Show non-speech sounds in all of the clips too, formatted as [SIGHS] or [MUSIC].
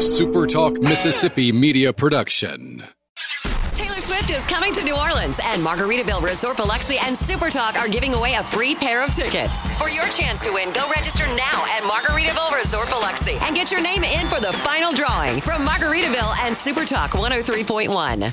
a Super Talk Mississippi media production. Taylor Swift is coming to New Orleans, and Margaritaville Resort Biloxi and Super Talk are giving away a free pair of tickets. For your chance to win, go register now at Margaritaville Resort Biloxi and get your name in for the final drawing from Margaritaville and Super Talk 103.1.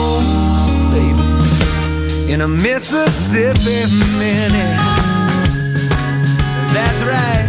in a Mississippi minute. That's right.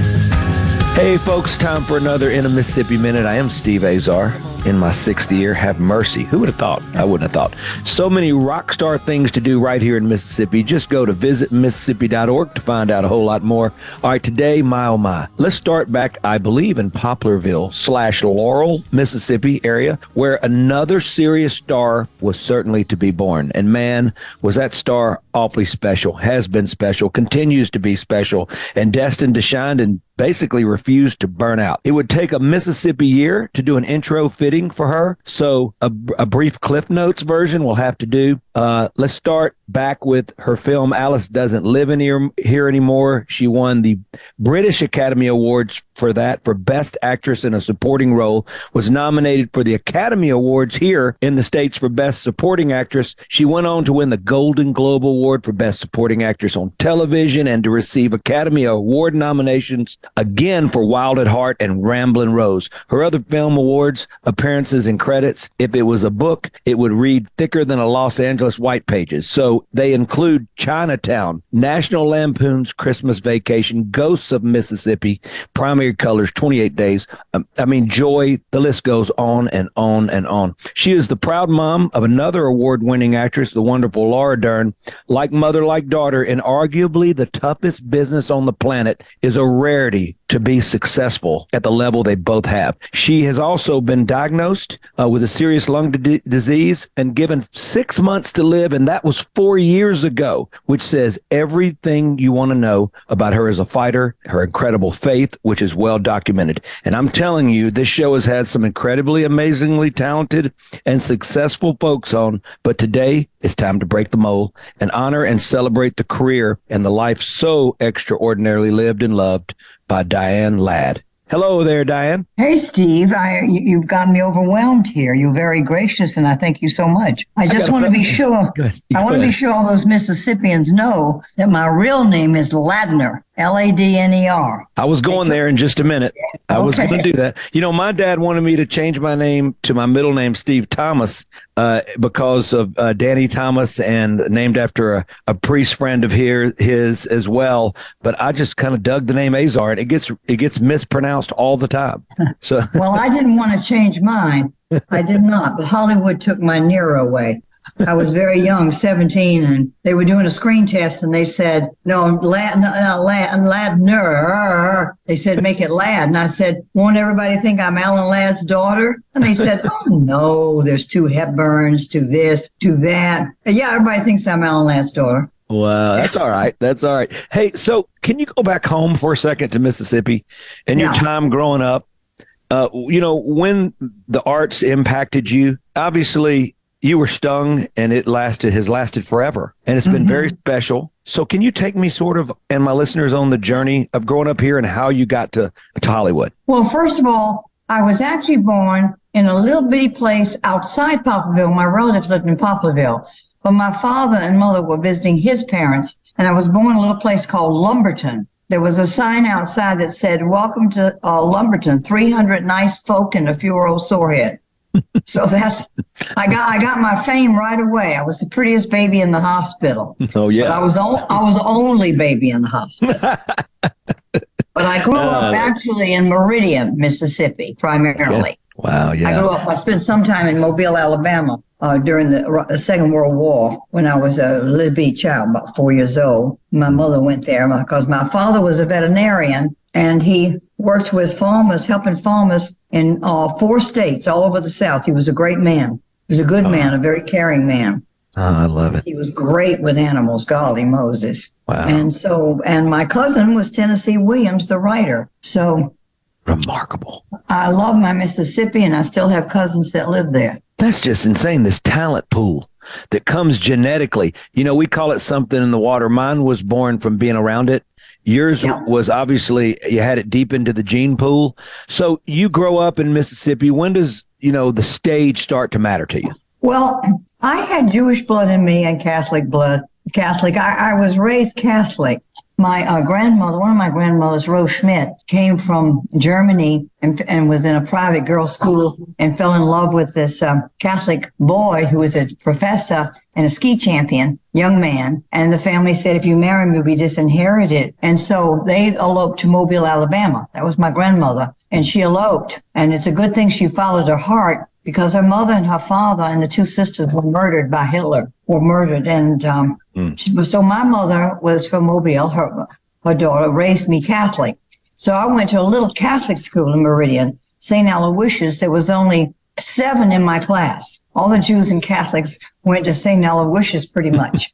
Hey, folks, time for another In a Mississippi Minute. I am Steve Azar in my sixth year. Have mercy. Who would have thought? I wouldn't have thought. So many rock star things to do right here in Mississippi. Just go to visitmississippi.org to find out a whole lot more. All right, today, my oh my. Let's start back, I believe, in Poplarville slash Laurel, Mississippi area, where another serious star was certainly to be born. And man, was that star awfully special, has been special, continues to be special, and destined to shine and basically refused to burn out. It would take a Mississippi year to do an intro fitting for her. So a, a brief Cliff Notes version we'll have to do. Uh, let's start back with her film Alice Doesn't Live in here, here Anymore. She won the British Academy Awards for that for Best Actress in a Supporting Role, was nominated for the Academy Awards here in the States for Best Supporting Actress. She went on to win the Golden Globe Award for Best Supporting Actress on Television and to receive Academy Award nominations again for Wild at Heart and Ramblin' Rose. Her other film awards appearances and credits, if it was a book, it would read thicker than a Los Angeles white pages. So they include Chinatown, National Lampoon's Christmas Vacation, Ghosts of Mississippi, Primary Colors, 28 Days. Um, I mean, Joy, the list goes on and on and on. She is the proud mom of another award winning actress, the wonderful Laura Dern. Like mother, like daughter, and arguably the toughest business on the planet is a rarity body to be successful at the level they both have. She has also been diagnosed uh, with a serious lung d- disease and given six months to live, and that was four years ago, which says everything you want to know about her as a fighter, her incredible faith, which is well documented. And I'm telling you, this show has had some incredibly, amazingly talented and successful folks on, but today it's time to break the mold and honor and celebrate the career and the life so extraordinarily lived and loved by Diane Ladd. Hello there, Diane. Hey, Steve. I, you, have got me overwhelmed here. You're very gracious, and I thank you so much. I just want to be sure. I want to be sure all those Mississippians know that my real name is Ladner. L A D N E R. I was going there in just a minute. I okay. was going to do that. You know, my dad wanted me to change my name to my middle name, Steve Thomas, uh, because of uh, Danny Thomas and named after a, a priest friend of here, his as well. But I just kind of dug the name Azar, and it gets it gets mispronounced all the time. So, [LAUGHS] well, I didn't want to change mine. I did not, but Hollywood took my Nero away. I was very young, 17, and they were doing a screen test, and they said, no, lad, Ladner. They said, make it lad. And I said, won't everybody think I'm Alan Ladd's daughter? And they said, oh, no, there's two Hepburns, to this, to that. Yeah, everybody thinks I'm Alan Ladd's daughter. Wow, that's all right. That's all right. Hey, so can you go back home for a second to Mississippi and your time growing up? Uh, you know, when the arts impacted you, obviously you were stung and it lasted has lasted forever. And it's been mm-hmm. very special. So can you take me sort of and my listeners on the journey of growing up here and how you got to, to hollywood? Well first of all i was actually born in a little bitty place outside poplarville my relatives lived in poplarville but my father and mother were visiting his parents and i was born in a little place called lumberton. There was a sign outside that said welcome to uh, lumberton. 300 nice folk and a few old sorehead so that's I got I got my fame right away. I was the prettiest baby in the hospital. Oh But I yeah. was o- I was the only baby in the hospital. [LAUGHS] but I grew up Uh, actually in Meridian, Mississippi, primarily. Wow. yeah. I grew up. I spent some time in Mobile, Alabama, uh, during the, the Second World War when I was a little bitty child, about four years old. My mother went there because my father was a veterinarian and he worked with farmers, helping farmers in uh, four states all over the South. He was a great man. He was a good man, a very caring man. Oh, I love it. He was great with animals. Golly Moses. Wow. And so, and my cousin was Tennessee Williams, the writer. So Remarkable. I love my Mississippi, and I still have cousins that live there. That's just insane. This talent pool that comes genetically. You know, we call it something in the water. Mine was born from being around it. Yours Yeah. was obviously you had it deep into the gene pool. So you grow up in Mississippi. When does you know the stage start to matter to you? Well, I had Jewish blood in me and Catholic blood. Catholic. I, I was raised Catholic. My uh, grandmother, one of my grandmothers, Rose Schmidt, came from Germany and, and was in a private girls' school and fell in love with this um, Catholic boy who was a professor and a ski champion, young man. And the family said, if you marry him, you'll be disinherited. And so they eloped to Mobile, Alabama. That was my grandmother. And she eloped. And it's a good thing she followed her heart because her mother and her father and the two sisters were murdered by Hitler, were murdered. And um, she- so my mother was from Mobile. Her, her daughter raised me Catholic. So I went to a little Catholic school in Meridian, St. Aloysius. There was only seven in my class. All the Jews and Catholics went to St. Aloysius pretty [LAUGHS] much.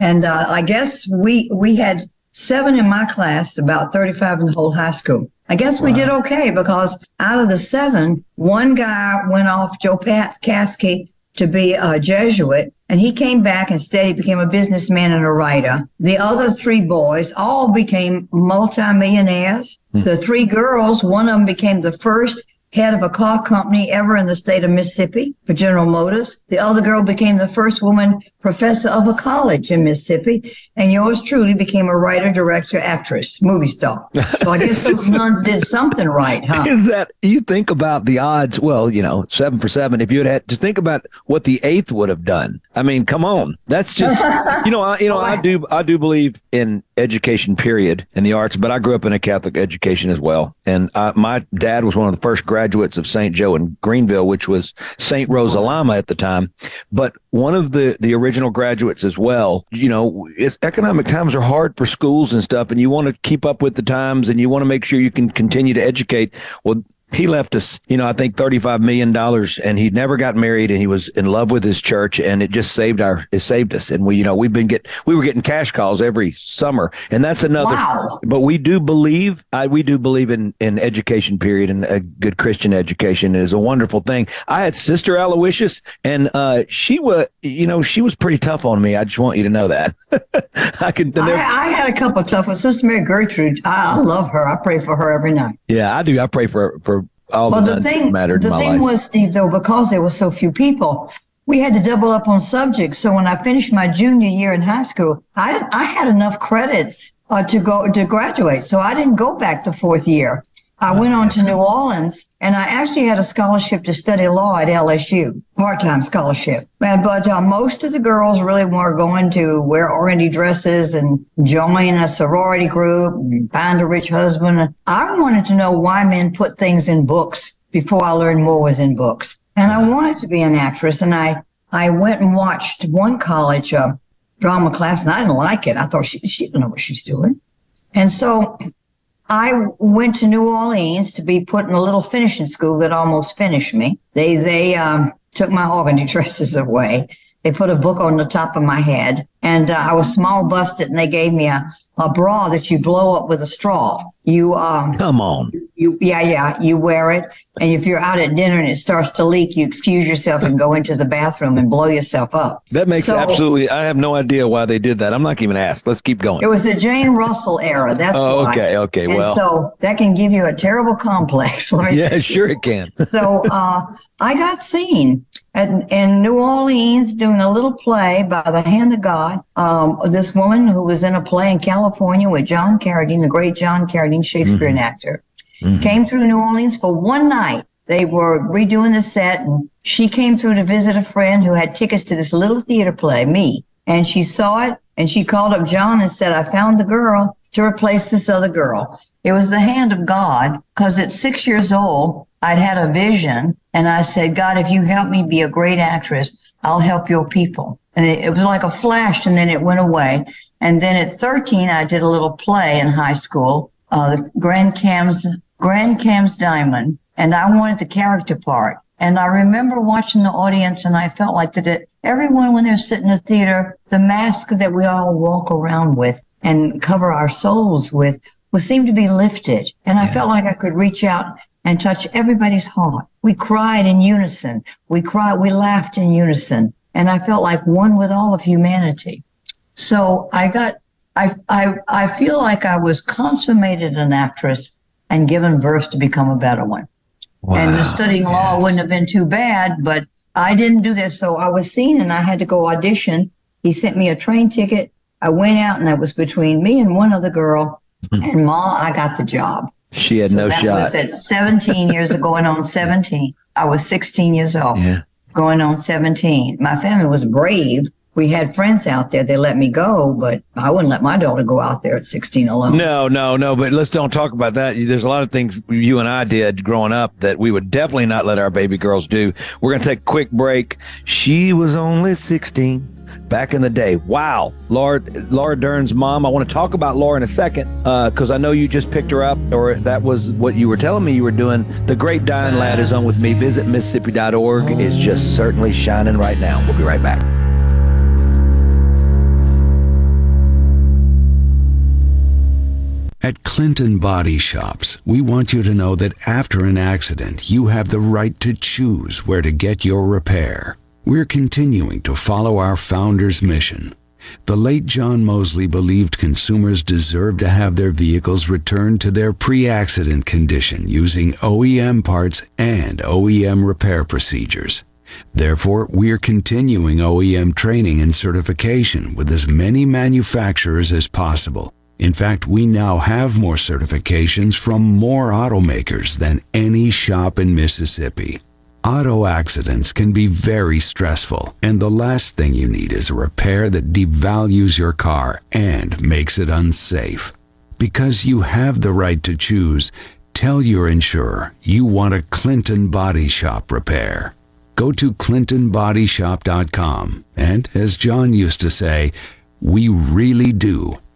and uh, I guess we we had seven in my class, about 35 in the whole high school. I guess we did okay because out of the seven, one guy went off, Joe Pat Caskey, to be a Jesuit, and he came back and instead he became a businessman and a writer. The other three boys all became multimillionaires. Hmm. The three girls, one of them became the first head of a car company ever in the state of Mississippi for General Motors. The other girl became the first woman professor of a college in Mississippi. And yours truly became a writer, director, actress, movie star. So I guess those [LAUGHS] nuns did something right, huh? Is that you think about the odds? Well, you know, seven for seven. If you had had to think about what the eighth would have done, I mean, come on, that's just [LAUGHS] you know, I, you know, oh, I do, I do believe in education, period, in the arts. But I grew up in a Catholic education as well, and uh, my dad was one of the first graduates of St. Joe in Greenville, which was St. Rosa Lama at the time. But one of the the original graduates as well. You know, it's, economic times are hard for schools and stuff, and you want to keep up with the times, and you want to make sure you can continue to educate. Well, he left us, you know, I think $35 million and he never got married and he was in love with his church and it just saved our, it saved us. And we, you know, we've been get, we were getting cash calls every summer and that's another, Wow. but we do believe, I, we do believe in, in education period and a good Christian education is a wonderful thing. I had sister Aloysius and, uh, she was, you know, she was pretty tough on me. I just want you to know that [LAUGHS] I can, I, I had a couple of tough ones. Sister Mary Gertrude, I, I love her. I pray for her every night. yeah, I do. I pray for, for all Well, the the thing, that mattered the thing life. was, Steve, though, because there were so few people, we had to double up on subjects. So when I finished my junior year in high school, I I had enough credits uh, to go to graduate, so I didn't go back to fourth year. I went on to New Orleans, and I actually had a scholarship to study law at LSU, part-time scholarship. And, but uh, most of the girls really were going to wear organdy dresses and join a sorority group and find a rich husband. I wanted to know why men put things in books before I learned more was in books. And I wanted to be an actress, and I I went and watched one college uh, drama class, and I didn't like it. I thought she she didn't know what she's doing, and so I went to New Orleans to be put in a little finishing school that almost finished me. They they um, took my organdy [LAUGHS] dresses away. They put a book on the top of my head, and uh, I was small busted, and they gave me a, a bra that you blow up with a straw. You um, Come on. you yeah yeah you wear it and if you're out at dinner and it starts to leak you excuse yourself and go into the bathroom and blow yourself up That makes So- absolutely. I have no idea why they did that. I'm not even asked. Let's keep going. it was the jane russell era that's Oh, why okay, okay, and well. so that can give you a terrible complex [LAUGHS] yeah, sure it can. [LAUGHS] so uh, I got seen at, in New Orleans doing a little play by the hand of God. Um, this woman who was in a play in California with John Carradine, the great John Carradine, Shakespearean actor, came through New Orleans for one night they were redoing the set and she came through to visit a friend who had tickets to this little theater play, me. And she saw it and she called up John and said, I found the girl to replace this other girl. It was the hand of God because at six years old, I'd had a vision and I said, God, if you help me be a great actress, I'll help your people. And it, it was like a flash and then it went away. And then at 13, I did a little play in high school, uh, Grand Cham's, Grand Cham's Diamond. And I wanted the character part. And I remember watching the audience and I felt like that it, everyone, when they're sitting in the theater, the mask that we all walk around with and cover our souls with was seemed to be lifted. And I felt like I could reach out and touch everybody's heart. We cried in unison. We cried, we laughed in unison. And I felt like one with all of humanity. So I got, I, I, I feel like I was consummated an actress and given birth to become a better one. Wow. And studying law wouldn't have been too bad, but I didn't do this. So I was seen and I had to go audition. He sent me a train ticket. I went out and it was between me and one other girl. Hmm. and Ma, I got the job. She had so no that shot. was at 17 years ago, going on 17. I was 16 years old. Yeah. Going on 17. My family was brave we had friends out there. They let me go, but I wouldn't let my daughter go out there at 16 alone. No, no, no. But let's don't talk about that. There's a lot of things you and I did growing up that we would definitely not let our baby girls do. We're going to take a quick break. She was only 16 back in the day. Wow. Laura, Laura Dern's mom. I want to talk about Laura in a second because uh, I know you just picked her up, or that was what you were telling me you were doing. The Great Diane Ladd is on with me. Visit Mississippi.org. It's just certainly shining right now. We'll be right back. At Clinton Body Shops, we want you to know that after an accident, you have the right to choose where to get your repair. We're continuing to follow our founder's mission. The late John Mosley believed consumers deserve to have their vehicles returned to their pre-accident condition using OEM parts and OEM repair procedures. Therefore, we're continuing OEM training and certification with as many manufacturers as possible in fact, we now have more certifications from more automakers than any shop in Mississippi. Auto accidents can be very stressful, and the last thing you need is a repair that devalues your car and makes it unsafe. Because you have the right to choose, tell your insurer you want a Clinton Body Shop repair. Go to clintonbodyshop.com, and as John used to say, we really do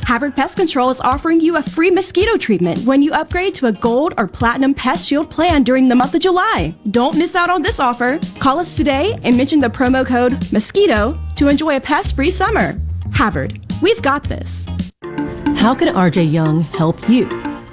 Havard Pest Control is offering you a free mosquito treatment when you upgrade to a gold or platinum pest shield plan during the month of July. Don't miss out on this offer. Call us today and mention the promo code MOSQUITO to enjoy a pest free summer. Havard, we've got this. How can RJ Young help you?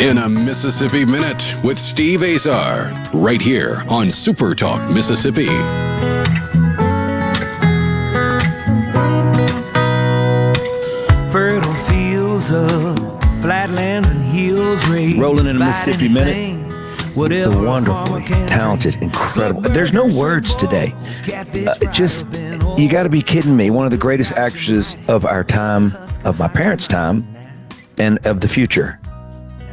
In a Mississippi Minute with Steve Azar, right here on Super Talk Mississippi. Fertile fields of flatlands and hills Rolling in a Mississippi Minute the wonderfully talented, incredible. There's no words today. Uh, just, you got to be kidding me. One of the greatest actresses of our time, of my parents' time, and of the future.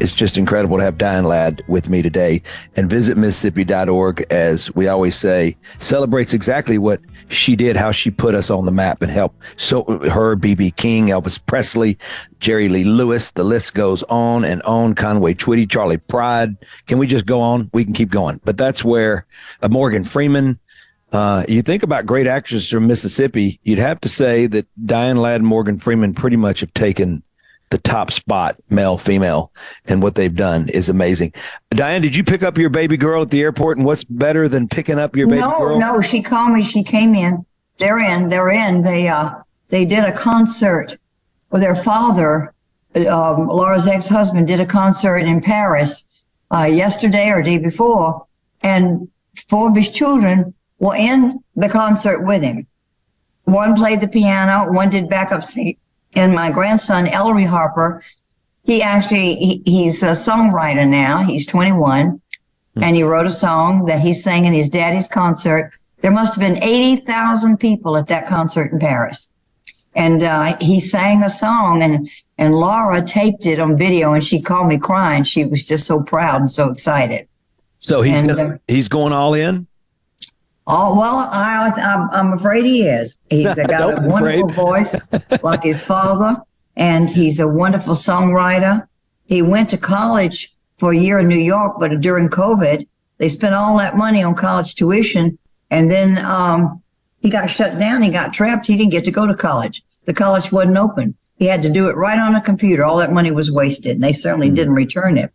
It's just incredible to have Diane Ladd with me today. And visit Mississippi.org, as we always say, celebrates exactly what she did, how she put us on the map and helped. So her, BB King, Elvis Presley, Jerry Lee Lewis, the list goes on and on. Conway Twitty, Charley Pride. Can we just go on? We can keep going. But that's where uh, Morgan Freeman. Uh, you think about great actresses from Mississippi, you'd have to say that Diane Ladd and Morgan Freeman pretty much have taken the top spot, male, female, and what they've done is amazing. Diane, did you pick up your baby girl at the airport? And what's better than picking up your baby no, girl? No, she called me. She came in. They're in. They're in. They uh they did a concert with their father. Um, Laura's ex-husband did a concert in Paris uh, yesterday or day before, and four of his children were in the concert with him. One played the piano, one did backup sing- and my grandson Ellery Harper, he actually he, he's a songwriter now. He's 21, hmm. and he wrote a song that he sang in his daddy's concert. There must have been 80,000 people at that concert in Paris, and uh, he sang a song, and and Laura taped it on video, and she called me crying. She was just so proud and so excited. So he's and, gonna, uh, he's going all in. Oh well, I, I'm, I'm afraid he is. He's [LAUGHS] got a wonderful voice, [LAUGHS] like his father, and he's a wonderful songwriter. He went to college for a year in New York, but during COVID, they spent all that money on college tuition, and then um, he got shut down. He got trapped. He didn't get to go to college. The college wasn't open. He had to do it right on a computer. All that money was wasted, and they certainly mm-hmm. didn't return it.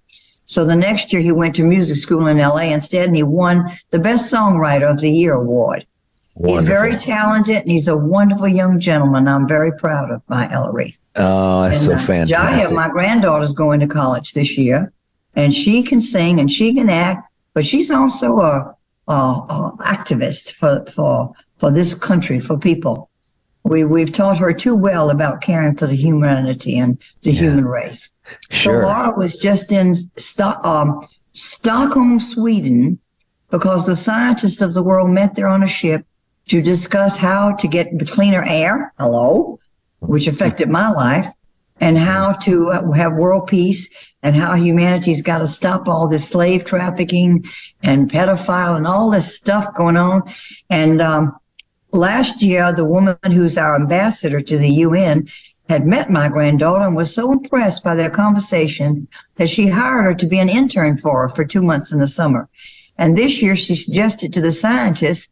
So the next year he went to music school in LA instead and he won the Best Songwriter of the Year award. Wonderful. He's very talented and he's a wonderful young gentleman. I'm very proud of my Ellery. Oh, that's and, so uh, fantastic. Jaya, my granddaughter's going to college this year and she can sing and she can act, but she's also a, a, a activist for, for, for this country, for people. We, we've taught her too well about caring for the humanity and the yeah. human race. Sure. So Laura was just in Sto- um, Stockholm, Sweden, because the scientists of the world met there on a ship to discuss how to get cleaner air. Hello, which affected my life, and how to uh, have world peace, and how humanity's got to stop all this slave trafficking and pedophile and all this stuff going on. And um, last year, the woman who's our ambassador to the UN had met my granddaughter and was so impressed by their conversation that she hired her to be an intern for her for two months in the summer. And this year she suggested to the scientists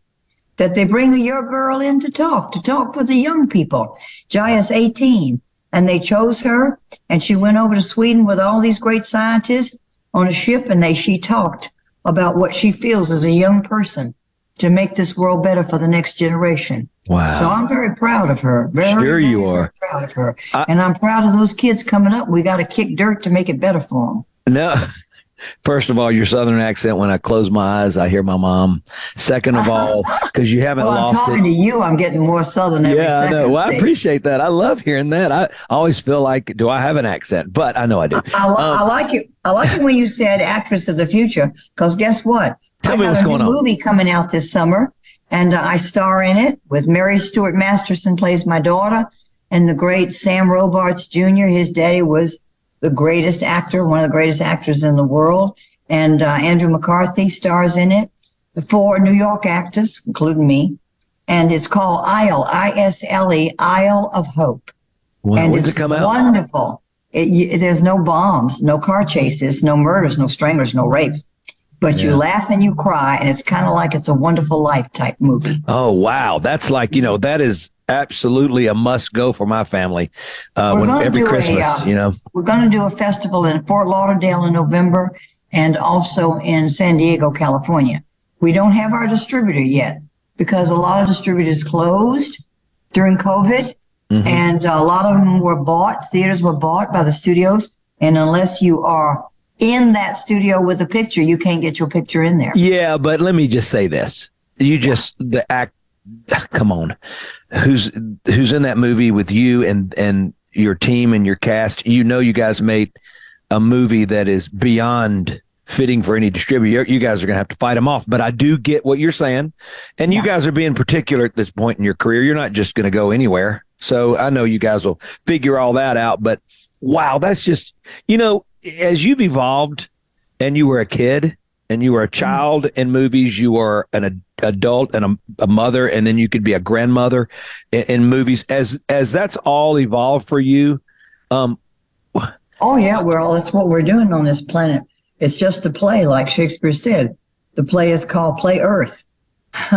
that they bring a young girl in to talk, to talk with the young people. Jaya's 18 and they chose her and she went over to Sweden with all these great scientists on a ship and they, she talked about what she feels as a young person to make this world better for the next generation. Wow. So I'm very proud of her. Very, sure very, you are. proud of her. I, and I'm proud of those kids coming up. We got to kick dirt to make it better for them. No. [LAUGHS] First of all, your southern accent. When I close my eyes, I hear my mom. Second of all, [LAUGHS] because you haven't well, lost I'm talking it. to you. I'm getting more southern every yeah, second. I know. Well, I appreciate that. I love hearing that. I always feel like, do I have an accent? But I know I do. I, I, um, I like it. I like it when you said actress of the future. Because guess what? Tell I me what's going on. Movie coming out this summer and uh, I star in it with Mary Stuart Masterson plays my daughter, and the great Sam Robards Jr. His daddy was the greatest actor, one of the greatest actors in the world, and uh, Andrew McCarthy stars in it. The four New York actors, including me, and it's called Isle, I-S-L-E, Isle of Hope. Well, and it's it come out? wonderful. It, you, there's no bombs, no car chases, no murders, no stranglers, no rapes but yeah. you laugh and you cry, and it's kind of like it's a wonderful life type movie. Oh wow, that's like you know that is absolutely a must go for my family. Uh, when, every Christmas, a, uh, you know, we're going to do a festival in Fort Lauderdale in November, and also in San Diego, California. We don't have our distributor yet because a lot of distributors closed during COVID, mm-hmm. and a lot of them were bought. Theaters were bought by the studios, and unless you are in that studio with a picture, you can't get your picture in there. Yeah, but let me just say this: you just the act. [LAUGHS] Come on, who's who's in that movie with you and and your team and your cast? You know, you guys made a movie that is beyond fitting for any distributor. You guys are going to have to fight them off. But I do get what you're saying, and you guys are being particular at this point in your career. You're not just going to go anywhere. So I know you guys will figure all that out. But wow, that's just you know as you've evolved and you were a kid and you were a child in movies, you were an ad- adult and a, a, mother, and then you could be a grandmother in, in, movies. As as that's all evolved for you. Um, [LAUGHS] oh yeah, we're that's what we're doing on this planet. It's just a play, like Shakespeare said. The play is called Play Earth. [LAUGHS]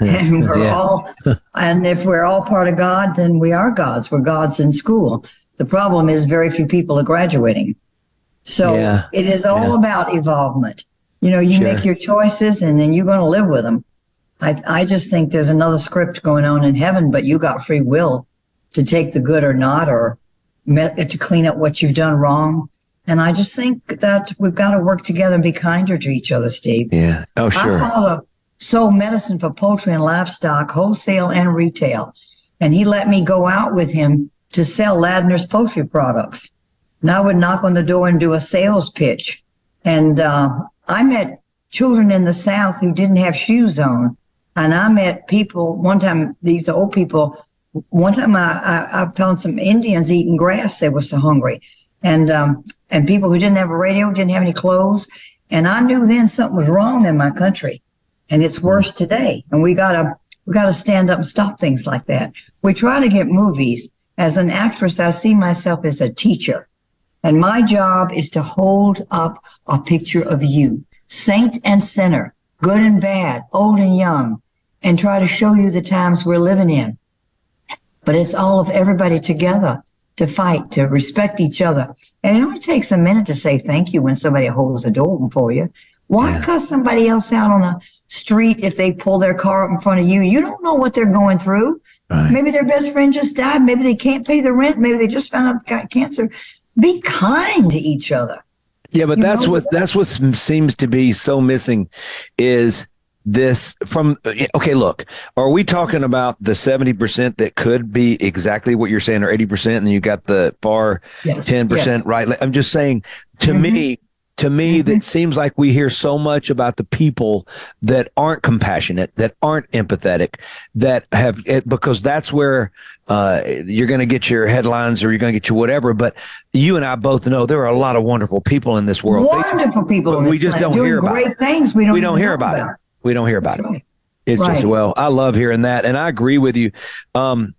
and we're yeah. all [LAUGHS] and if we're all part of God, then we are gods. We're gods in school. The problem is very few people are graduating. So yeah. it is all yeah. about evolvement. You know, you sure. make your choices and then you're going to live with them. I, I just think there's another script going on in heaven, but you got free will to take the good or not, or to clean up what you've done wrong. And I just think that we've got to work together and be kinder to each other, Steve. Yeah. Oh, sure. My father sold medicine for poultry and livestock, wholesale and retail. And he let me go out with him to sell Ladner's poultry products. And I would knock on the door and do a sales pitch. And uh, I met children in the South who didn't have shoes on. And I met people, one time, these old people, one time I, I, I found some Indians eating grass. They were so hungry. And, um, and people who didn't have a radio, didn't have any clothes. And I knew then something was wrong in my country. And it's worse today. And we gotta, we gotta stand up and stop things like that. We try to get movies. As an actress, I see myself as a teacher. And my job is to hold up a picture of you, saint and sinner, good and bad, old and young, and try to show you the times we're living in. But it's all of everybody together to fight, to respect each other. And it only takes a minute to say thank you when somebody holds the door for you. Why yeah. cuss somebody else out on the street if they pull their car up in front of you? You don't know what they're going through. Right. Maybe their best friend just died. Maybe they can't pay the rent. Maybe they just found out they got cancer be kind to each other. Yeah, but you that's know? what that's what seems to be so missing is this from okay look are we talking about the 70% that could be exactly what you're saying or 80% and you got the far yes, 10% yes. right i'm just saying to mm-hmm. me to me mm-hmm. that seems like we hear so much about the people that aren't compassionate that aren't empathetic that have because that's where uh, you're going to get your headlines or you're going to get your whatever but you and i both know there are a lot of wonderful people in this world wonderful they, people we just don't hear about great it. things we don't, we don't hear about, about, it we don't hear about that's it right. it's right. just well i love hearing that and i agree with you um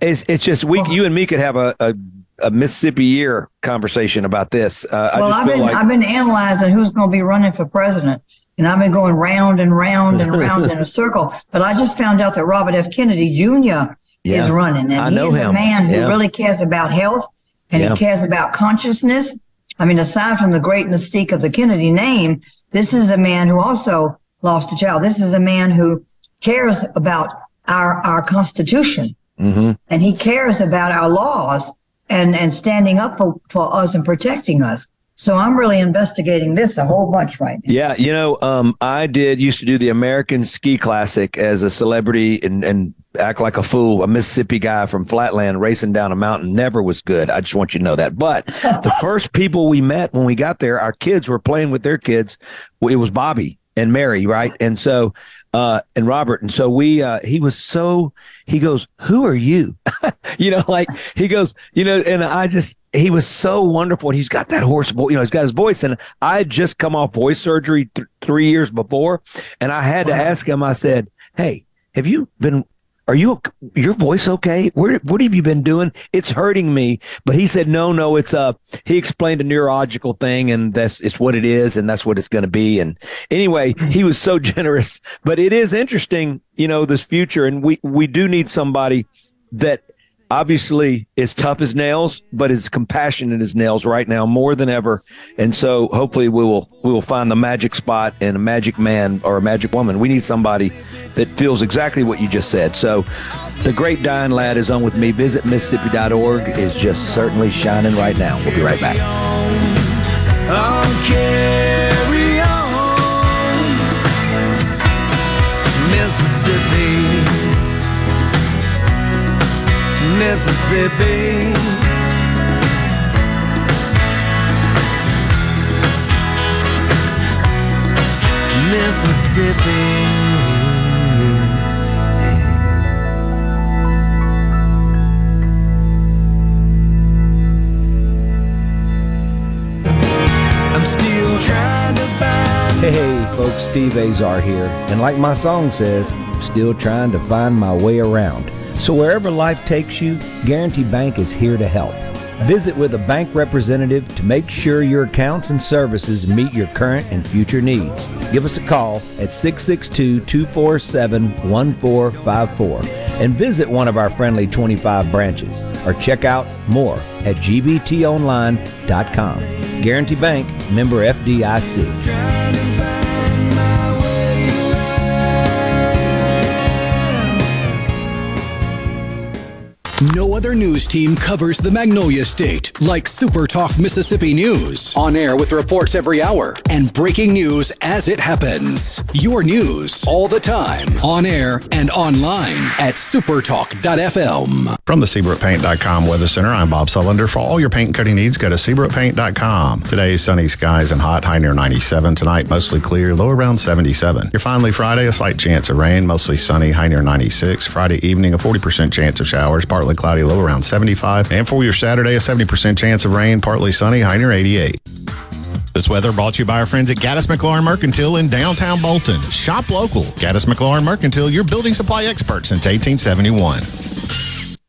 it's, it's just we you and me could have a, a a Mississippi year conversation about this. Uh, well, I've been like... I've been analyzing who's going to be running for president, and I've been going round and round and [LAUGHS] round in a circle. But I just found out that Robert F. Kennedy Jr. Yeah. is running, and he's a man who yeah. really cares about health and yeah. he cares about consciousness. I mean, aside from the great mystique of the Kennedy name, this is a man who also lost a child. This is a man who cares about our our Constitution, mm-hmm. and he cares about our laws and and standing up for, for us and protecting us. So I'm really investigating this a whole bunch right now. Yeah, you know, um, I did used to do the American Ski Classic as a celebrity and and act like a fool. A Mississippi guy from Flatland racing down a mountain never was good. I just want you to know that. But the [LAUGHS] first people we met when we got there, our kids were playing with their kids. It was Bobby and Mary, right? And so uh, and Robert. And so we, uh, he was so, he goes, who are you? [LAUGHS] you know, like he goes, you know, and I just, he was so wonderful. He's got that horse, voice, you know, he's got his voice. And I had just come off voice surgery th- three years before. And I had wow. to ask him, I said, Hey, have you been are you your voice okay? Where what have you been doing? It's hurting me. But he said, no, no, it's a. Uh, he explained a neurological thing, and that's it's what it is, and that's what it's going to be. And anyway, he was so [LAUGHS] generous. But it is interesting, you know, this future, and we we do need somebody that obviously is tough as nails, but is compassionate as nails right now more than ever. And so hopefully we will we will find the magic spot and a magic man or a magic woman. We need somebody that feels exactly what you just said. So the great Diane Ladd is on with me. Visit Mississippi.org is just certainly shining right now. We'll be right back. Mississippi. Mississippi. Hey, folks, Steve Azar here. And like my song says, I'm still trying to find my way around. So wherever life takes you, Guarantee Bank is here to help. Visit with a bank representative to make sure your accounts and services meet your current and future needs. Give us a call at 662 247 1454 and visit one of our friendly 25 branches or check out more at gbtonline.com. Guarantee Bank, member FDIC. No other news team covers the Magnolia State like Super Talk Mississippi News. On air with reports every hour and breaking news as it happens. Your news all the time. On air and online at supertalk.fm. From the SeabrookPaint.com Weather Center, I'm Bob Sullender. For all your paint and coating needs, go to SeabrookPaint.com. Today, sunny skies and hot, high near 97. Tonight, mostly clear, low around 77. Your finally Friday, a slight chance of rain, mostly sunny, high near 96. Friday evening, a 40% chance of showers, partly cloudy, low around 75. And for your Saturday, a 70% chance of rain, partly sunny, high near 88. This weather brought to you by our friends at Gaddis McLaurin Mercantile in downtown Bolton. Shop local. Gaddis McLaurin Mercantile, your building supply expert since 1871.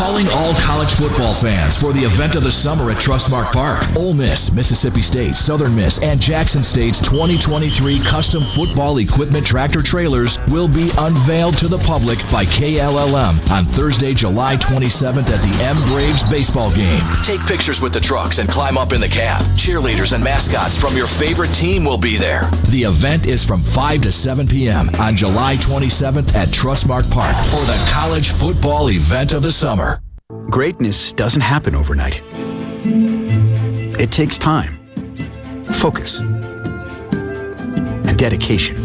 Calling all college football fans for the event of the summer at Trustmark Park. Ole Miss, Mississippi State, Southern Miss, and Jackson State's 2023 custom football equipment tractor trailers will be unveiled to the public by KLLM on Thursday, July 27th at the M Braves baseball game. Take pictures with the trucks and climb up in the cab. Cheerleaders and mascots from your favorite team will be there. The event is from 5 to 7 p.m. on July 27th at Trustmark Park for the college football event of the summer. Greatness doesn't happen overnight. It takes time, focus, and dedication.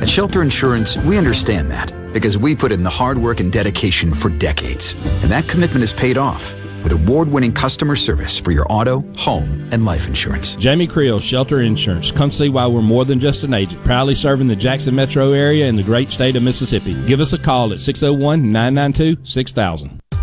At Shelter Insurance, we understand that because we put in the hard work and dedication for decades. And that commitment is paid off with award winning customer service for your auto, home, and life insurance. Jamie Creel, Shelter Insurance. Come see why we're more than just an agent. Proudly serving the Jackson metro area and the great state of Mississippi. Give us a call at 601 992 6000.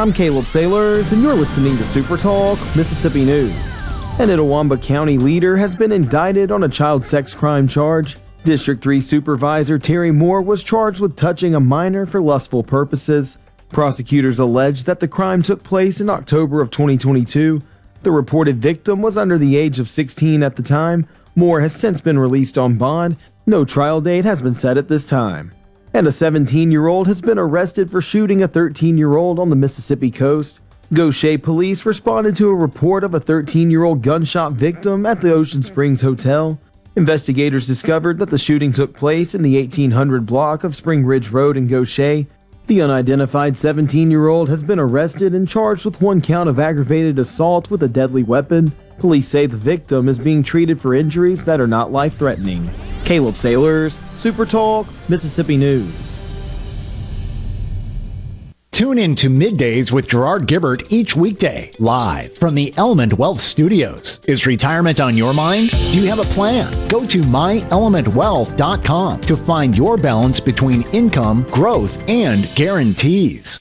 I'm Caleb Sailors, and you're listening to Super Talk Mississippi News. An Itawamba County leader has been indicted on a child sex crime charge. District 3 Supervisor Terry Moore was charged with touching a minor for lustful purposes. Prosecutors allege that the crime took place in October of 2022. The reported victim was under the age of 16 at the time. Moore has since been released on bond. No trial date has been set at this time. And a 17 year old has been arrested for shooting a 13 year old on the Mississippi coast. Gautier police responded to a report of a 13 year old gunshot victim at the Ocean Springs Hotel. Investigators discovered that the shooting took place in the 1800 block of Spring Ridge Road in Gautier. The unidentified 17 year old has been arrested and charged with one count of aggravated assault with a deadly weapon. Police say the victim is being treated for injuries that are not life threatening. Caleb Sailors, Super Talk, Mississippi News. Tune in to Middays with Gerard Gibert each weekday, live from the Element Wealth Studios. Is retirement on your mind? Do you have a plan? Go to myelementwealth.com to find your balance between income, growth, and guarantees.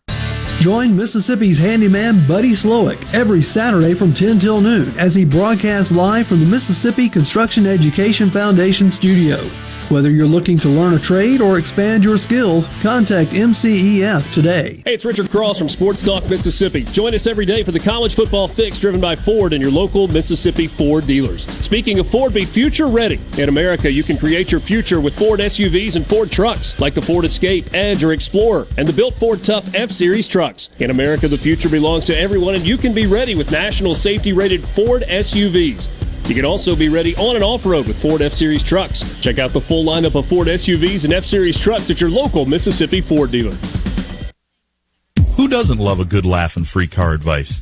Join Mississippi's handyman Buddy Slowick every Saturday from 10 till noon as he broadcasts live from the Mississippi Construction Education Foundation studio. Whether you're looking to learn a trade or expand your skills, contact MCEF today. Hey, it's Richard Cross from Sports Talk Mississippi. Join us every day for the college football fix driven by Ford and your local Mississippi Ford dealers. Speaking of Ford, be future ready. In America, you can create your future with Ford SUVs and Ford trucks like the Ford Escape, Edge, or Explorer, and the built Ford Tough F Series trucks. In America, the future belongs to everyone, and you can be ready with national safety rated Ford SUVs. You can also be ready on and off road with Ford F Series trucks. Check out the full lineup of Ford SUVs and F Series trucks at your local Mississippi Ford dealer. Who doesn't love a good laugh and free car advice?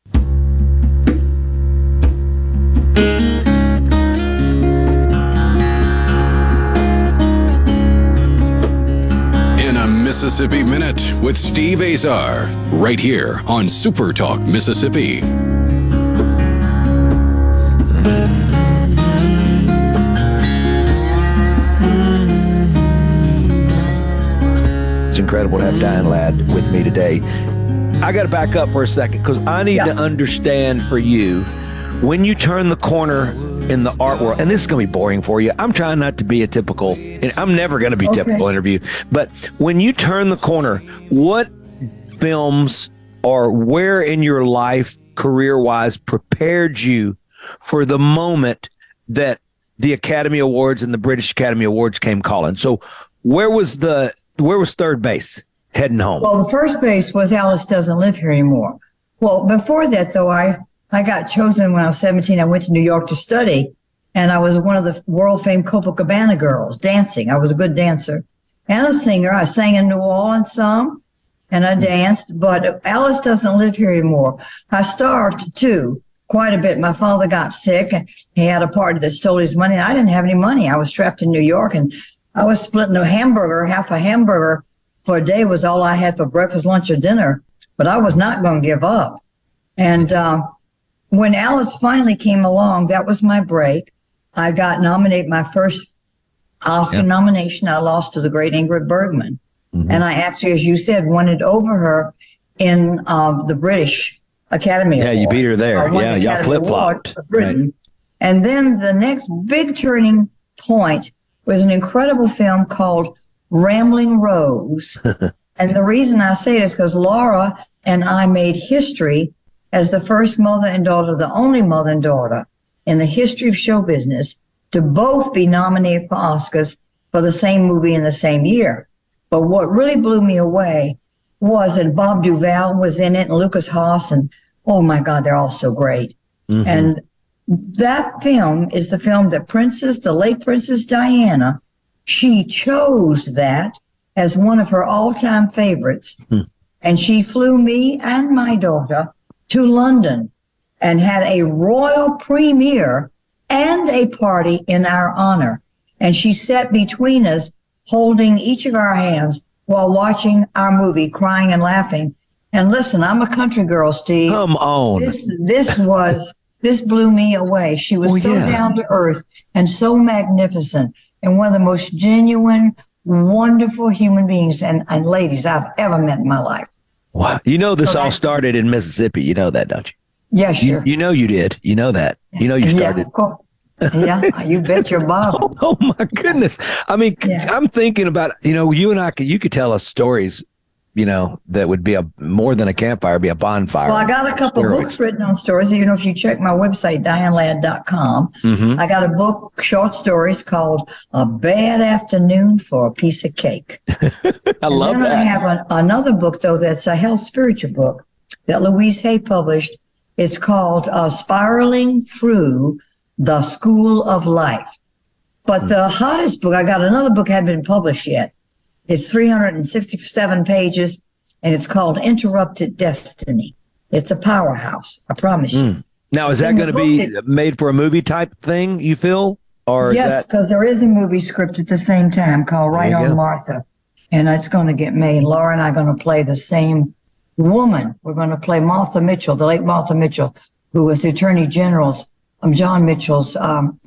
In a Mississippi Minute with Steve Azar, right here on Super Talk Mississippi. It's incredible to have Diane Ladd with me today. I got to back up for a second because I need to understand for you when you turn the corner in the art world, and this is going to be boring for you. I'm trying not to be a typical, and I'm never going to be Okay. typical interview. But when you turn the corner, what films or where in your life, career wise, prepared you for the moment that the Academy Awards and the British Academy Awards came calling? So, where was the where was third base heading home? Well, the first base was Alice doesn't live here anymore. Well, before that, though, I I got chosen when I was 17. I went to New York to study, and I was one of the world famed Copacabana girls dancing. I was a good dancer and a singer. I sang in New Orleans some, and I danced. But Alice doesn't live here anymore. I starved too. Quite a bit. My father got sick. He had a party that stole his money. I didn't have any money. I was trapped in New York and I was splitting a hamburger, half a hamburger for a day was all I had for breakfast, lunch, or dinner. But I was not going to give up. And uh, when Alice finally came along, that was my break. I got nominated my first Oscar Yeah. nomination. I lost to the great Ingrid Bergman. And I actually, as you said, won it over her in um, the British Academy Yeah, you beat her there. Yeah, the y'all flip-flopped. Award for Britain. And then the next big turning point was an incredible film called Rambling Rose. [LAUGHS] and the reason I say it is because Laura and I made history as the first mother and daughter, the only mother and daughter in the history of show business to both be nominated for Oscars for the same movie in the same year. But what really blew me away was that Bob Duvall was in it and Lukas Haas and oh my God, they're all so great. Mm-hmm. And that film is the film that Princess, the late Princess Diana, she chose that as one of her all-time favorites. And she flew me and my daughter to London and had a royal premiere and a party in our honor. And she sat between us, holding each of our hands while watching our movie, crying and laughing. And listen, I'm a country girl, Steve. Come on. This this was this blew me away. She was Well, so yeah. down to earth and so magnificent and one of the most genuine, wonderful human beings and, and ladies I've ever met in my life. Wow. You know this So all that- started in Mississippi. You know that, don't you? Yeah, You, sure. you know you did. You know that. You know you Yeah, started. course. yeah, you [LAUGHS] bet your bottom. Oh, oh my goodness! I mean, I'm thinking about you know you and I could you could tell us stories, you know that would be a more than a campfire, be a bonfire. Well, I got a couple Steroids. books written on stories. You know, if you check my website, dianeladd.com, Mhm. I got a book, short stories called A Bad Afternoon for a Piece of Cake. [LAUGHS] I love and then that. I have an, another book, though, that's a health spiritual book that Louise Hay published. It's called uh, Spiraling Through the School of Life. But the hottest book, I got another book hadn't been published yet. It's 367 pages, and it's called Interrupted Destiny. It's a powerhouse, I promise you. Mm. Now, is that going to be book, made for a movie type thing? You feel, or yes, is that because there is a movie script at the same time called Right on go. Martha, and it's going to get made. Laura and I are going to play the same woman. We're going to play Martha Mitchell, the late Martha Mitchell, who was the Attorney General's, um, John Mitchell's. Um,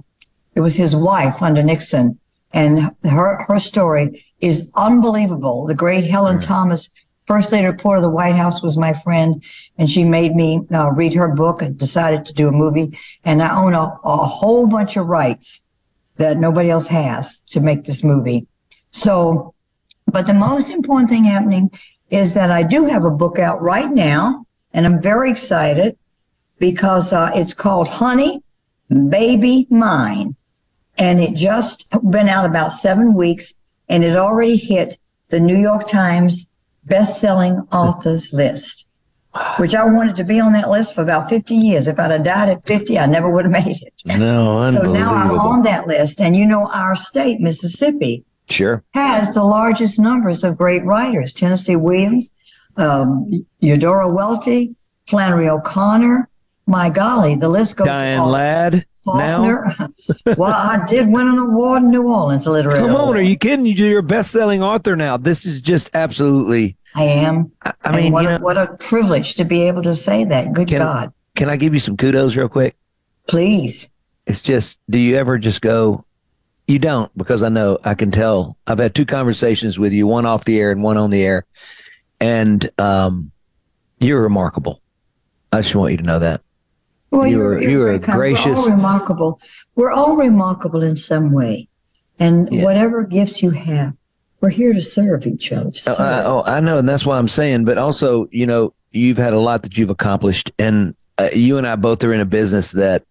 it was his wife under Nixon, and her her story is unbelievable. The great Helen Thomas, first lady reporter of the White House, was my friend, and she made me uh, read her book and decided to do a movie. And I own a, a whole bunch of rights that nobody else has to make this movie. So, but the most important thing happening is that I do have a book out right now, and I'm very excited because uh, it's called Honey, Baby Mine. And it just been out about seven weeks, and it already hit the New York Times best-selling authors list, which I wanted to be on that list for about 50 years. If I'd have died at 50, I never would have made it. no So now I'm on that list. And you know, our state, Mississippi, Sure. has the largest numbers of great writers Tennessee Williams, um, Eudora Welty, Flannery O'Connor. My golly, the list goes Diane on. Ladd. Now, [LAUGHS] well, I did win an award in New Orleans, a literary come on, award. are you kidding? You're a best-selling author now. This is just absolutely. I am. I And mean, what, you a, know- what a privilege to be able to say that. Good Can- God. Can I give you some kudos real quick? Please. It's just, do you ever just go? You don't, because I know I can tell. I've had two conversations with you, one off the air and one on the air, and um, you're remarkable. I just want you to know that. Well, You were- you were. We're gracious. all remarkable. We're all remarkable in some way. And Yeah. whatever gifts you have, we're here to serve each other. to Oh, I, oh, I know, and that's why I'm saying. But also, you know, you've had a lot that you've accomplished, and uh, you and I both are in a business that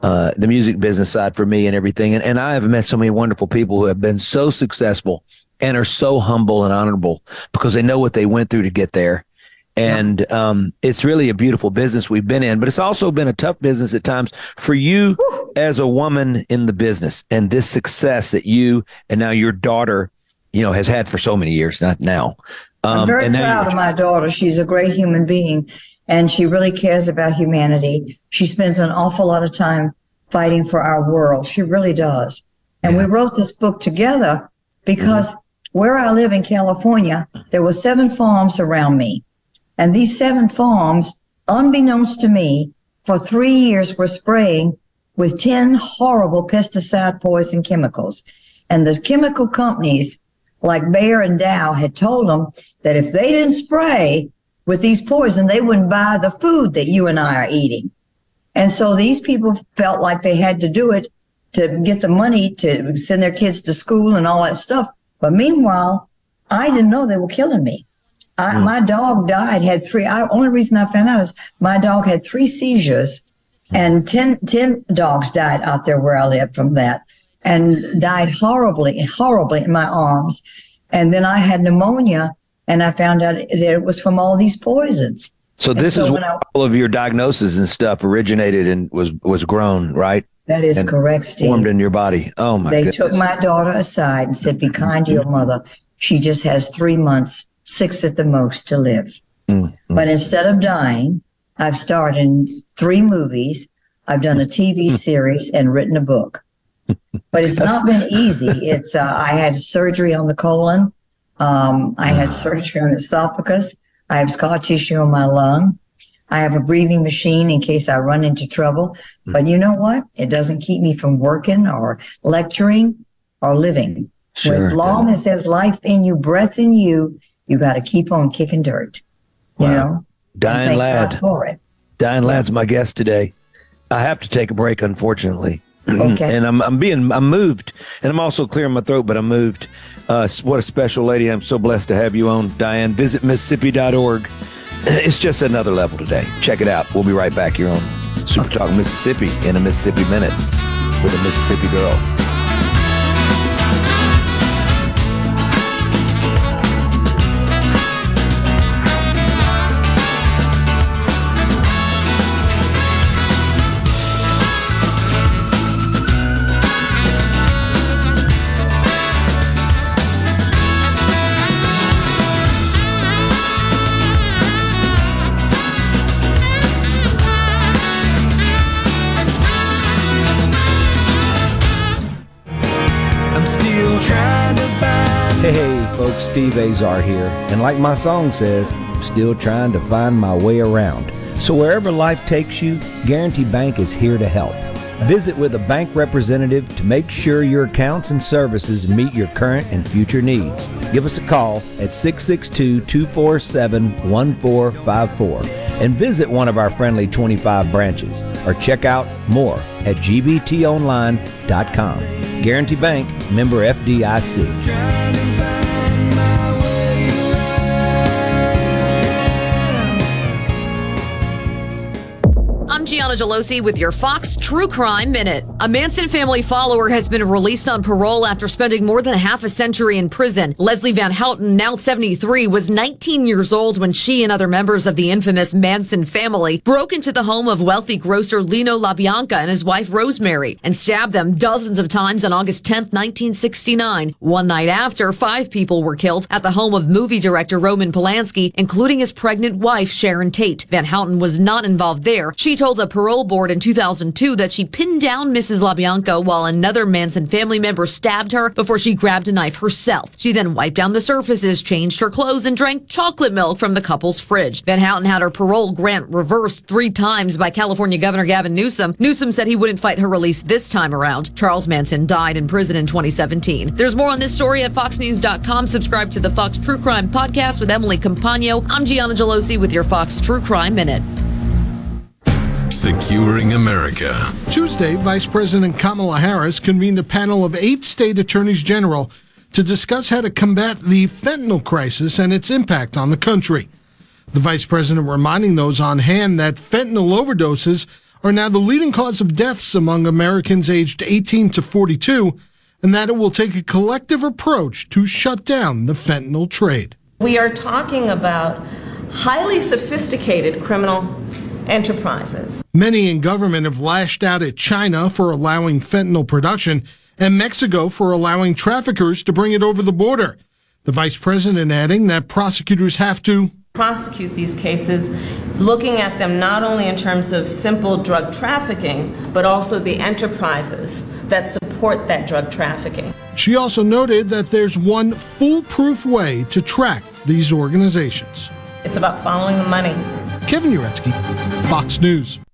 uh, the music business side for me and everything. And, and I have met so many wonderful people who have been so successful and are so humble and honorable because they know what they went through to get there. And um, it's really a beautiful business we've been in, but it's also been a tough business at times for you as a woman in the business and this success that you and now your daughter, you know, has had for so many years, not now. Um, I'm very and proud of my daughter. She's a great human being and she really cares about humanity. She spends an awful lot of time fighting for our world. She really does. And we wrote this book together because where I live in California, there were seven farms around me. And these seven farms, unbeknownst to me, for three years were spraying with 10 horrible pesticide poison chemicals. And the chemical companies like Bayer and Dow had told them that if they didn't spray with these poison, they wouldn't buy the food that you and I are eating. And so these people felt like they had to do it to get the money to send their kids to school and all that stuff. But meanwhile, I didn't know they were killing me. I, mm. My dog died, had three. I, only reason I found out is my dog had three seizures, and mm. 10, 10 dogs died out there where I live from that, and died horribly, horribly in my arms. And then I had pneumonia, and I found out that it was from all these poisons. So this so is when where I- all of your diagnosis and stuff originated and was was grown, right? That is And correct, Steve. Formed in your body. Oh my they goodness. took my daughter aside and said, Be kind to your mother. She just has three months, six at the most, to live. Mm, But instead of dying, I've starred in three movies, I've done a TV [LAUGHS] series, and written a book. But it's not been easy. It's uh, I had surgery on the colon, um, I had [SIGHS] surgery on the esophagus, I have scar tissue on my lung. I have a breathing machine in case I run into trouble. But you know what? It doesn't keep me from working or lecturing or living. Sure, As long as there's life in you, breath in you, you got to keep on kicking dirt. You Wow. know? Diane Ladd. For it. Diane Ladd's my guest today. I have to take a break, unfortunately. [CLEARS THROAT] Okay. and I'm I'm being I'm moved, and I'm also clearing my throat, but I'm moved. Uh, what a special lady! I'm so blessed to have you on, Diane. Visit Mississippi.org. [CLEARS THROAT] It's just another level today. Check it out. We'll be right back here on Super Talk Mississippi in a Mississippi Minute with a Mississippi girl. Hey, folks, Steve Azar here. And like my song says, I'm still trying to find my way around. So wherever life takes you, Guarantee Bank is here to help. Visit with a bank representative to make sure your accounts and services meet your current and future needs. Give us a call at 662 247 1454 and visit one of our friendly 25 branches or check out more at gbtonline.com. Guarantee Bank, member FDIC. Gianna Gelosi with your Fox True Crime Minute. A Manson family follower has been released on parole after spending more than half a century in prison. Leslie Van Houten, now 73, was 19 years old when she and other members of the infamous Manson family broke into the home of wealthy grocer Leno LaBianca and his wife Rosemary and stabbed them dozens of times on August 10, 1969. One night after, five people were killed at the home of movie director Roman Polanski, including his pregnant wife Sharon Tate. Van Houten was not involved there. She told a parole board in 2002 that she pinned down Mrs. LaBianca while another Manson family member stabbed her before she grabbed a knife herself. She then wiped down the surfaces, changed her clothes, and drank chocolate milk from the couple's fridge. Van Houten had her parole grant reversed three times by California Governor Gavin Newsom. Newsom said he wouldn't fight her release this time around. Charles Manson died in prison in 2017. There's more on this story at foxnews.com. Subscribe to the Fox True Crime podcast with Emily Compagno. I'm Gianna Gelosi with your Fox True Crime Minute. Securing America. Tuesday, Vice President Kamala Harris convened a panel of eight state attorneys general to discuss how to combat the fentanyl crisis and its impact on the country. The vice president reminding those on hand that fentanyl overdoses are now the leading cause of deaths among Americans aged 18 to 42, and that it will take a collective approach to shut down the fentanyl trade. We are talking about highly sophisticated criminal enterprises. Many in government have lashed out at China for allowing fentanyl production and Mexico for allowing traffickers to bring it over the border. The vice president adding that prosecutors have to Prosecute these cases, looking at them not only in terms of simple drug trafficking, but also the enterprises that support that drug trafficking. She also noted that there's one foolproof way to track these organizations. It's about following the money. Kevin Uretsky, Fox News.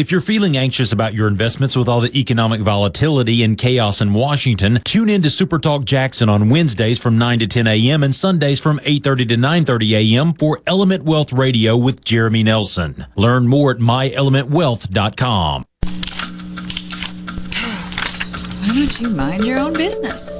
If you're feeling anxious about your investments with all the economic volatility and chaos in Washington, tune in to Super Talk Jackson on Wednesdays from 9 to 10 a.m. and Sundays from 8:30 to 9:30 a.m. for Element Wealth Radio with Jeremy Nelson. Learn more at myelementwealth.com. [SIGHS] Why don't you mind your own business?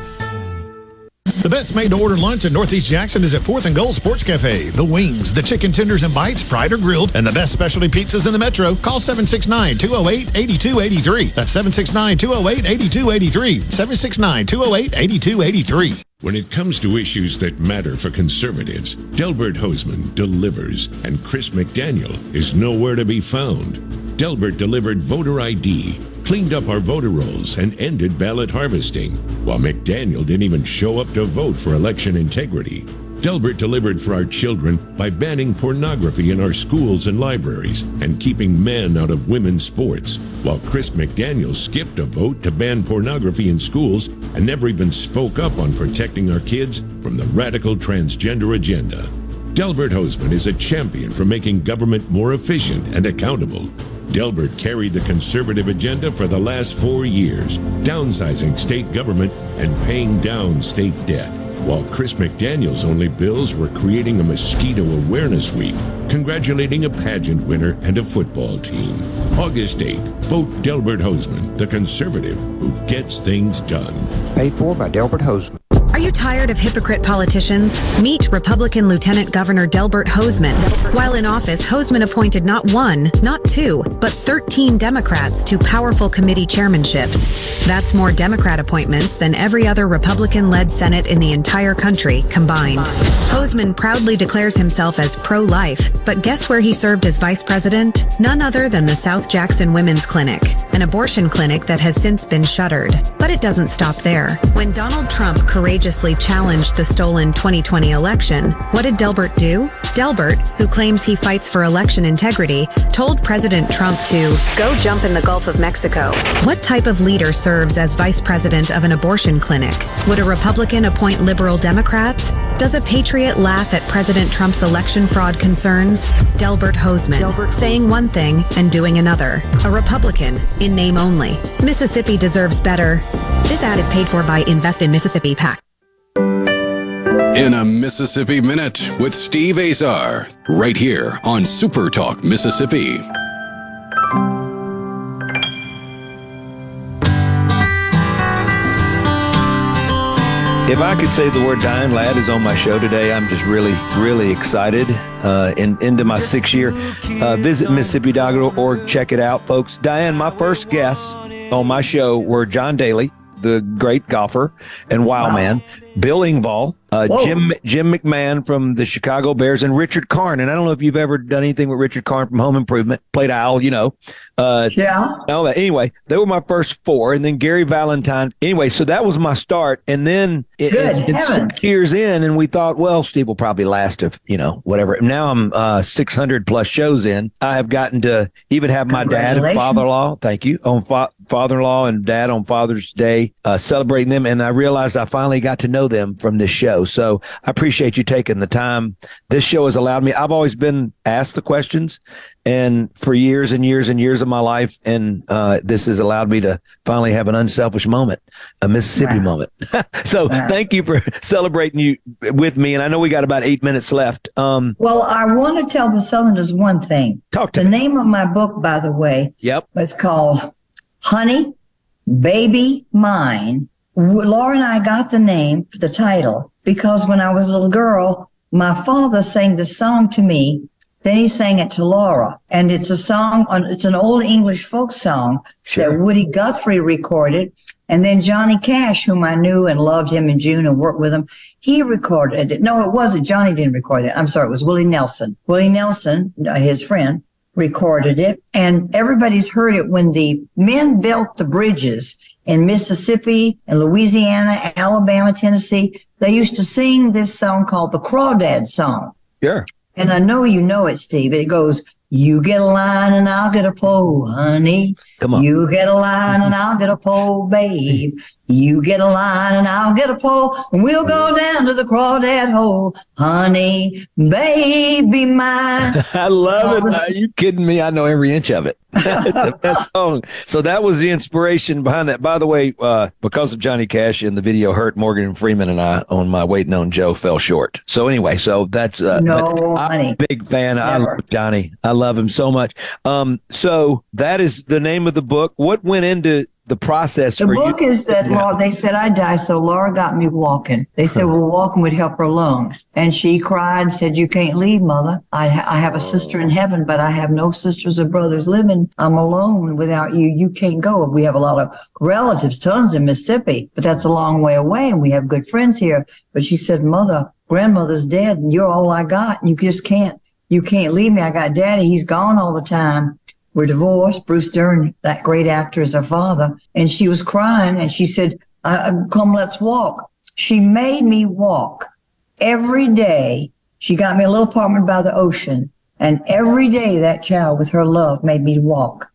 The best made to order lunch in Northeast Jackson is at 4th and Gold Sports Cafe. The wings, the chicken tenders and bites, fried or grilled, and the best specialty pizzas in the metro. Call 769 208 8283. That's 769 208 8283. 769 208 8283. When it comes to issues that matter for conservatives, Delbert Hosemann delivers, and Chris McDaniel is nowhere to be found. Delbert delivered voter ID, cleaned up our voter rolls, and ended ballot harvesting, while McDaniel didn't even show up to vote for election integrity. Delbert delivered for our children by banning pornography in our schools and libraries and keeping men out of women's sports, while Chris McDaniel skipped a vote to ban pornography in schools and never even spoke up on protecting our kids from the radical transgender agenda. Delbert Hosemann is a champion for making government more efficient and accountable. Delbert carried the conservative agenda for the last four years, downsizing state government and paying down state debt. While Chris McDaniel's only bills were creating a mosquito awareness week, congratulating a pageant winner and a football team. August 8th, vote Delbert Hosemann, the conservative who gets things done. Paid for by Delbert Hosemann. Are you tired of hypocrite politicians? Meet Republican Lieutenant Governor Delbert Hosemann. While in office, Hosemann appointed not one, not two, but 13 Democrats to powerful committee chairmanships. That's more Democrat appointments than every other Republican led Senate in the entire country combined. Hosemann proudly declares himself as pro life, but guess where he served as vice president? None other than the South Jackson Women's Clinic, an abortion clinic that has since been shuttered. But it doesn't stop there. When Donald Trump courageously challenged the stolen 2020 election, what did Delbert do? Delbert, who claims he fights for election integrity, told President Trump to go jump in the Gulf of Mexico. What type of leader serves as vice president of an abortion clinic? Would a Republican appoint liberal Democrats? Does a patriot laugh at President Trump's election fraud concerns? Delbert Hosemann, saying one thing and doing another. A Republican, in name only. Mississippi deserves better. This ad is paid for by Invest in Mississippi PAC. In a Mississippi Minute with Steve Azar, right here on Super Talk Mississippi. If I could say the word Diane Ladd is on my show today, I'm just really, really excited. Uh, in, into my sixth year. Uh, visit Mississippi.org. Check it out, folks. Diane, my first guests on my show were John Daly, the great golfer and wild wow. man, Bill Engvall, uh, Jim Jim McMahon from the Chicago Bears, and Richard Karn. And I don't know if you've ever done anything with Richard Karn from Home Improvement. Played Al, you know. Uh, yeah. All that. Anyway, they were my first four, and then Gary Valentine. Anyway, so that was my start, and then it, Good it, six years in, and we thought, well, Steve will probably last if you know whatever. Now I'm uh, 600 plus shows in. I have gotten to even have my dad and father-in-law. Thank you on fa- father-in-law and dad on Father's Day, uh, celebrating them, and I realized I finally got to know them from this show. So I appreciate you taking the time. This show has allowed me. I've always been asked the questions, and for years and years and years of my life, and uh, this has allowed me to finally have an unselfish moment, a Mississippi wow. moment. [LAUGHS] so wow. thank you for celebrating you with me. And I know we got about eight minutes left. Um, well, I want to tell the Southerners one thing. Talk to the me. name of my book, by the way. Yep. It's called Honey, Baby Mine Laura and I got the name the title because when I was a little girl, my father sang the song to me. Then he sang it to Laura, and it's a song. On, it's an old English folk song sure. that Woody Guthrie recorded, and then Johnny Cash, whom I knew and loved him in June and worked with him, he recorded it. No, it wasn't. Johnny didn't record that. I'm sorry. It was Willie Nelson. Willie Nelson, uh, his friend, recorded it, and everybody's heard it when the men built the bridges in Mississippi and Louisiana, Alabama, Tennessee, they used to sing this song called the Crawdad Song. Sure. And I know you know it, Steve. It goes, You get a line and I'll get a pole, honey. Come on. You get a line and I'll get a pole, babe. You get a line and I'll get a pole, and we'll go down to the crawdad hole, honey, baby mine. [LAUGHS] I love it. Are you kidding me? I know every inch of it. [LAUGHS] it's the best song. So that was the inspiration behind that. By the way, uh, because of Johnny Cash in the video hurt, Morgan Freeman and I on my Waiting on Joe fell short. So anyway, so that's uh, No, I'm a big fan. I love Johnny. I love him so much. Um, so that is the name of the book. What went into the process The for book you? is that Laura, they said I die, so Laura got me walking. They said, well, walking would help her lungs. And she cried and said, you can't leave, mother. I, ha- I have a sister in oh. heaven, but I have no sisters or brothers living. I'm alone without you. You can't go. We have a lot of relatives, tons in Mississippi, but that's a long way away. And we have good friends here. But she said, mother, grandmother's dead and you're all I got. And you just can't, you can't leave me. I got daddy. He's gone all the time. We're divorced. Bruce Dern, that great actor, is her father. And she was crying and she said, uh, Come, let's walk. She made me walk every day. She got me a little apartment by the ocean. And every day that child with her love made me walk.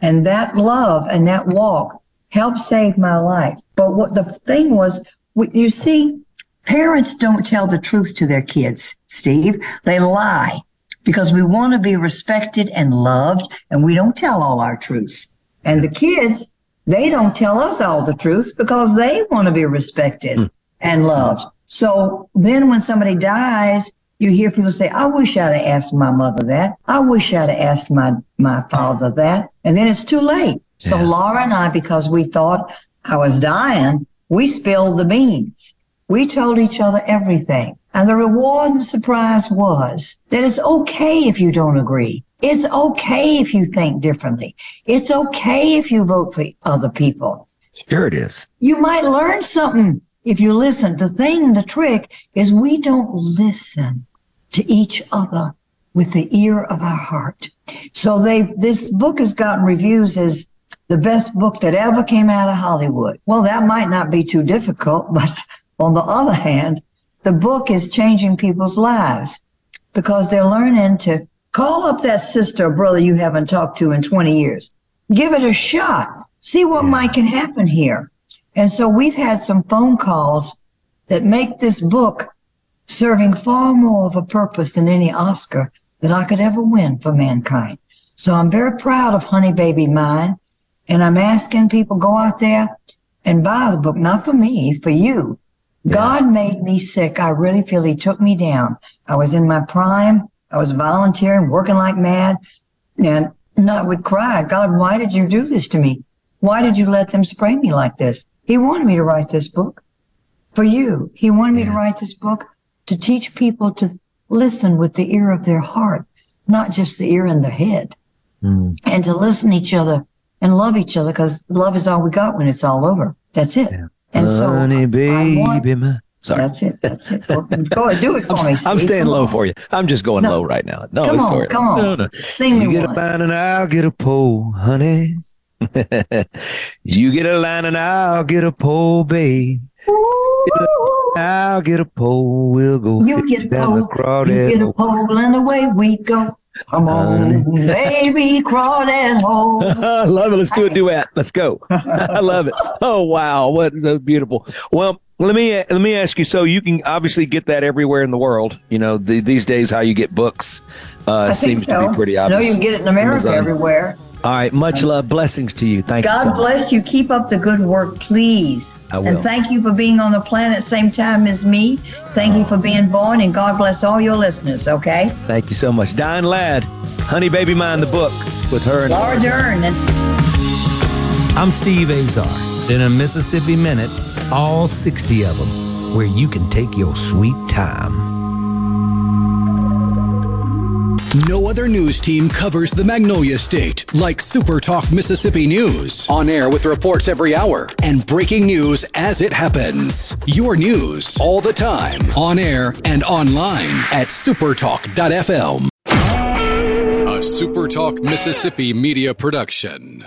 And that love and that walk helped save my life. But what the thing was, you see, parents don't tell the truth to their kids, Steve. They lie because we want to be respected and loved, and we don't tell all our truths. And the kids, they don't tell us all the truths because they want to be respected hmm. and loved. So then when somebody dies, you hear people say, I wish I'd have asked my mother that. I wish I'd have asked my, my father that. And then it's too late. So Laura and I, because we thought I was dying, we spilled the beans. We told each other everything. And the reward and surprise was that it's okay if you don't agree. It's okay if you think differently. It's okay if you vote for other people. Sure, it is. You might learn something if you listen. The thing, the trick is we don't listen to each other with the ear of our heart. So they, this book has gotten reviews as the best book that ever came out of Hollywood. Well, that might not be too difficult, [LAUGHS] but on the other hand, the book is changing people's lives because they're learning to call up that sister or brother you haven't talked to in 20 years. Give it a shot. See what might can happen here. And so we've had some phone calls that make this book serving far more of a purpose than any Oscar that I could ever win for mankind. So I'm very proud of Honey Baby Mine. And I'm asking people go out there and buy the book, not for me, for you. God made me sick. I really feel he took me down. I was in my prime. I was volunteering, working like mad. And, I would cry, God, why did you do this to me? Why did you let them spray me like this? He wanted me to write this book for you. He wanted me to write this book to teach people to listen with the ear of their heart, not just the ear and the head, mm. and to listen to each other and love each other because love is all we got when it's all over. That's it. And Honey, I baby, want- my. Sorry. That's it. That's it. Go ahead, do it for I'm, me. I'm staying Come low on. for you. I'm just going No. low right now. No, Come on, come on. No, no. Sing me you get one. a line and I'll get a pole, honey. [LAUGHS] you get a line and I'll get a pole, babe. I'll get a pole. We'll go You get a pole, you get a pole, and away we go. Come on, baby, crawl that hole. [LAUGHS] I love it. Let's do a duet. Let's go. [LAUGHS] I love it. Oh wow, what so beautiful. Well, let me let me ask you. So you can obviously get that everywhere in the world. You know, the, these days how you get books uh, seems so. to be pretty obvious. know you can get it in America Amazon. everywhere. All right, much love, blessings to you. Thank you. God much. bless you. Keep up the good work, please. I will. And thank you for being on the planet same time as me. Thank you for being born, and God bless all your listeners. Okay, Thank you so much, Diane Ladd, Honey Baby Mine, the book with her and Laura Dern. And- I'm Steve Azar. In a Mississippi Minute, all 60 of them, where you can take your sweet time. No other news team covers the Magnolia State like Super Talk Mississippi News. On air with reports every hour and breaking news as it happens. Your news all the time. On air and online at supertalk.fm. A Super Talk Mississippi media production.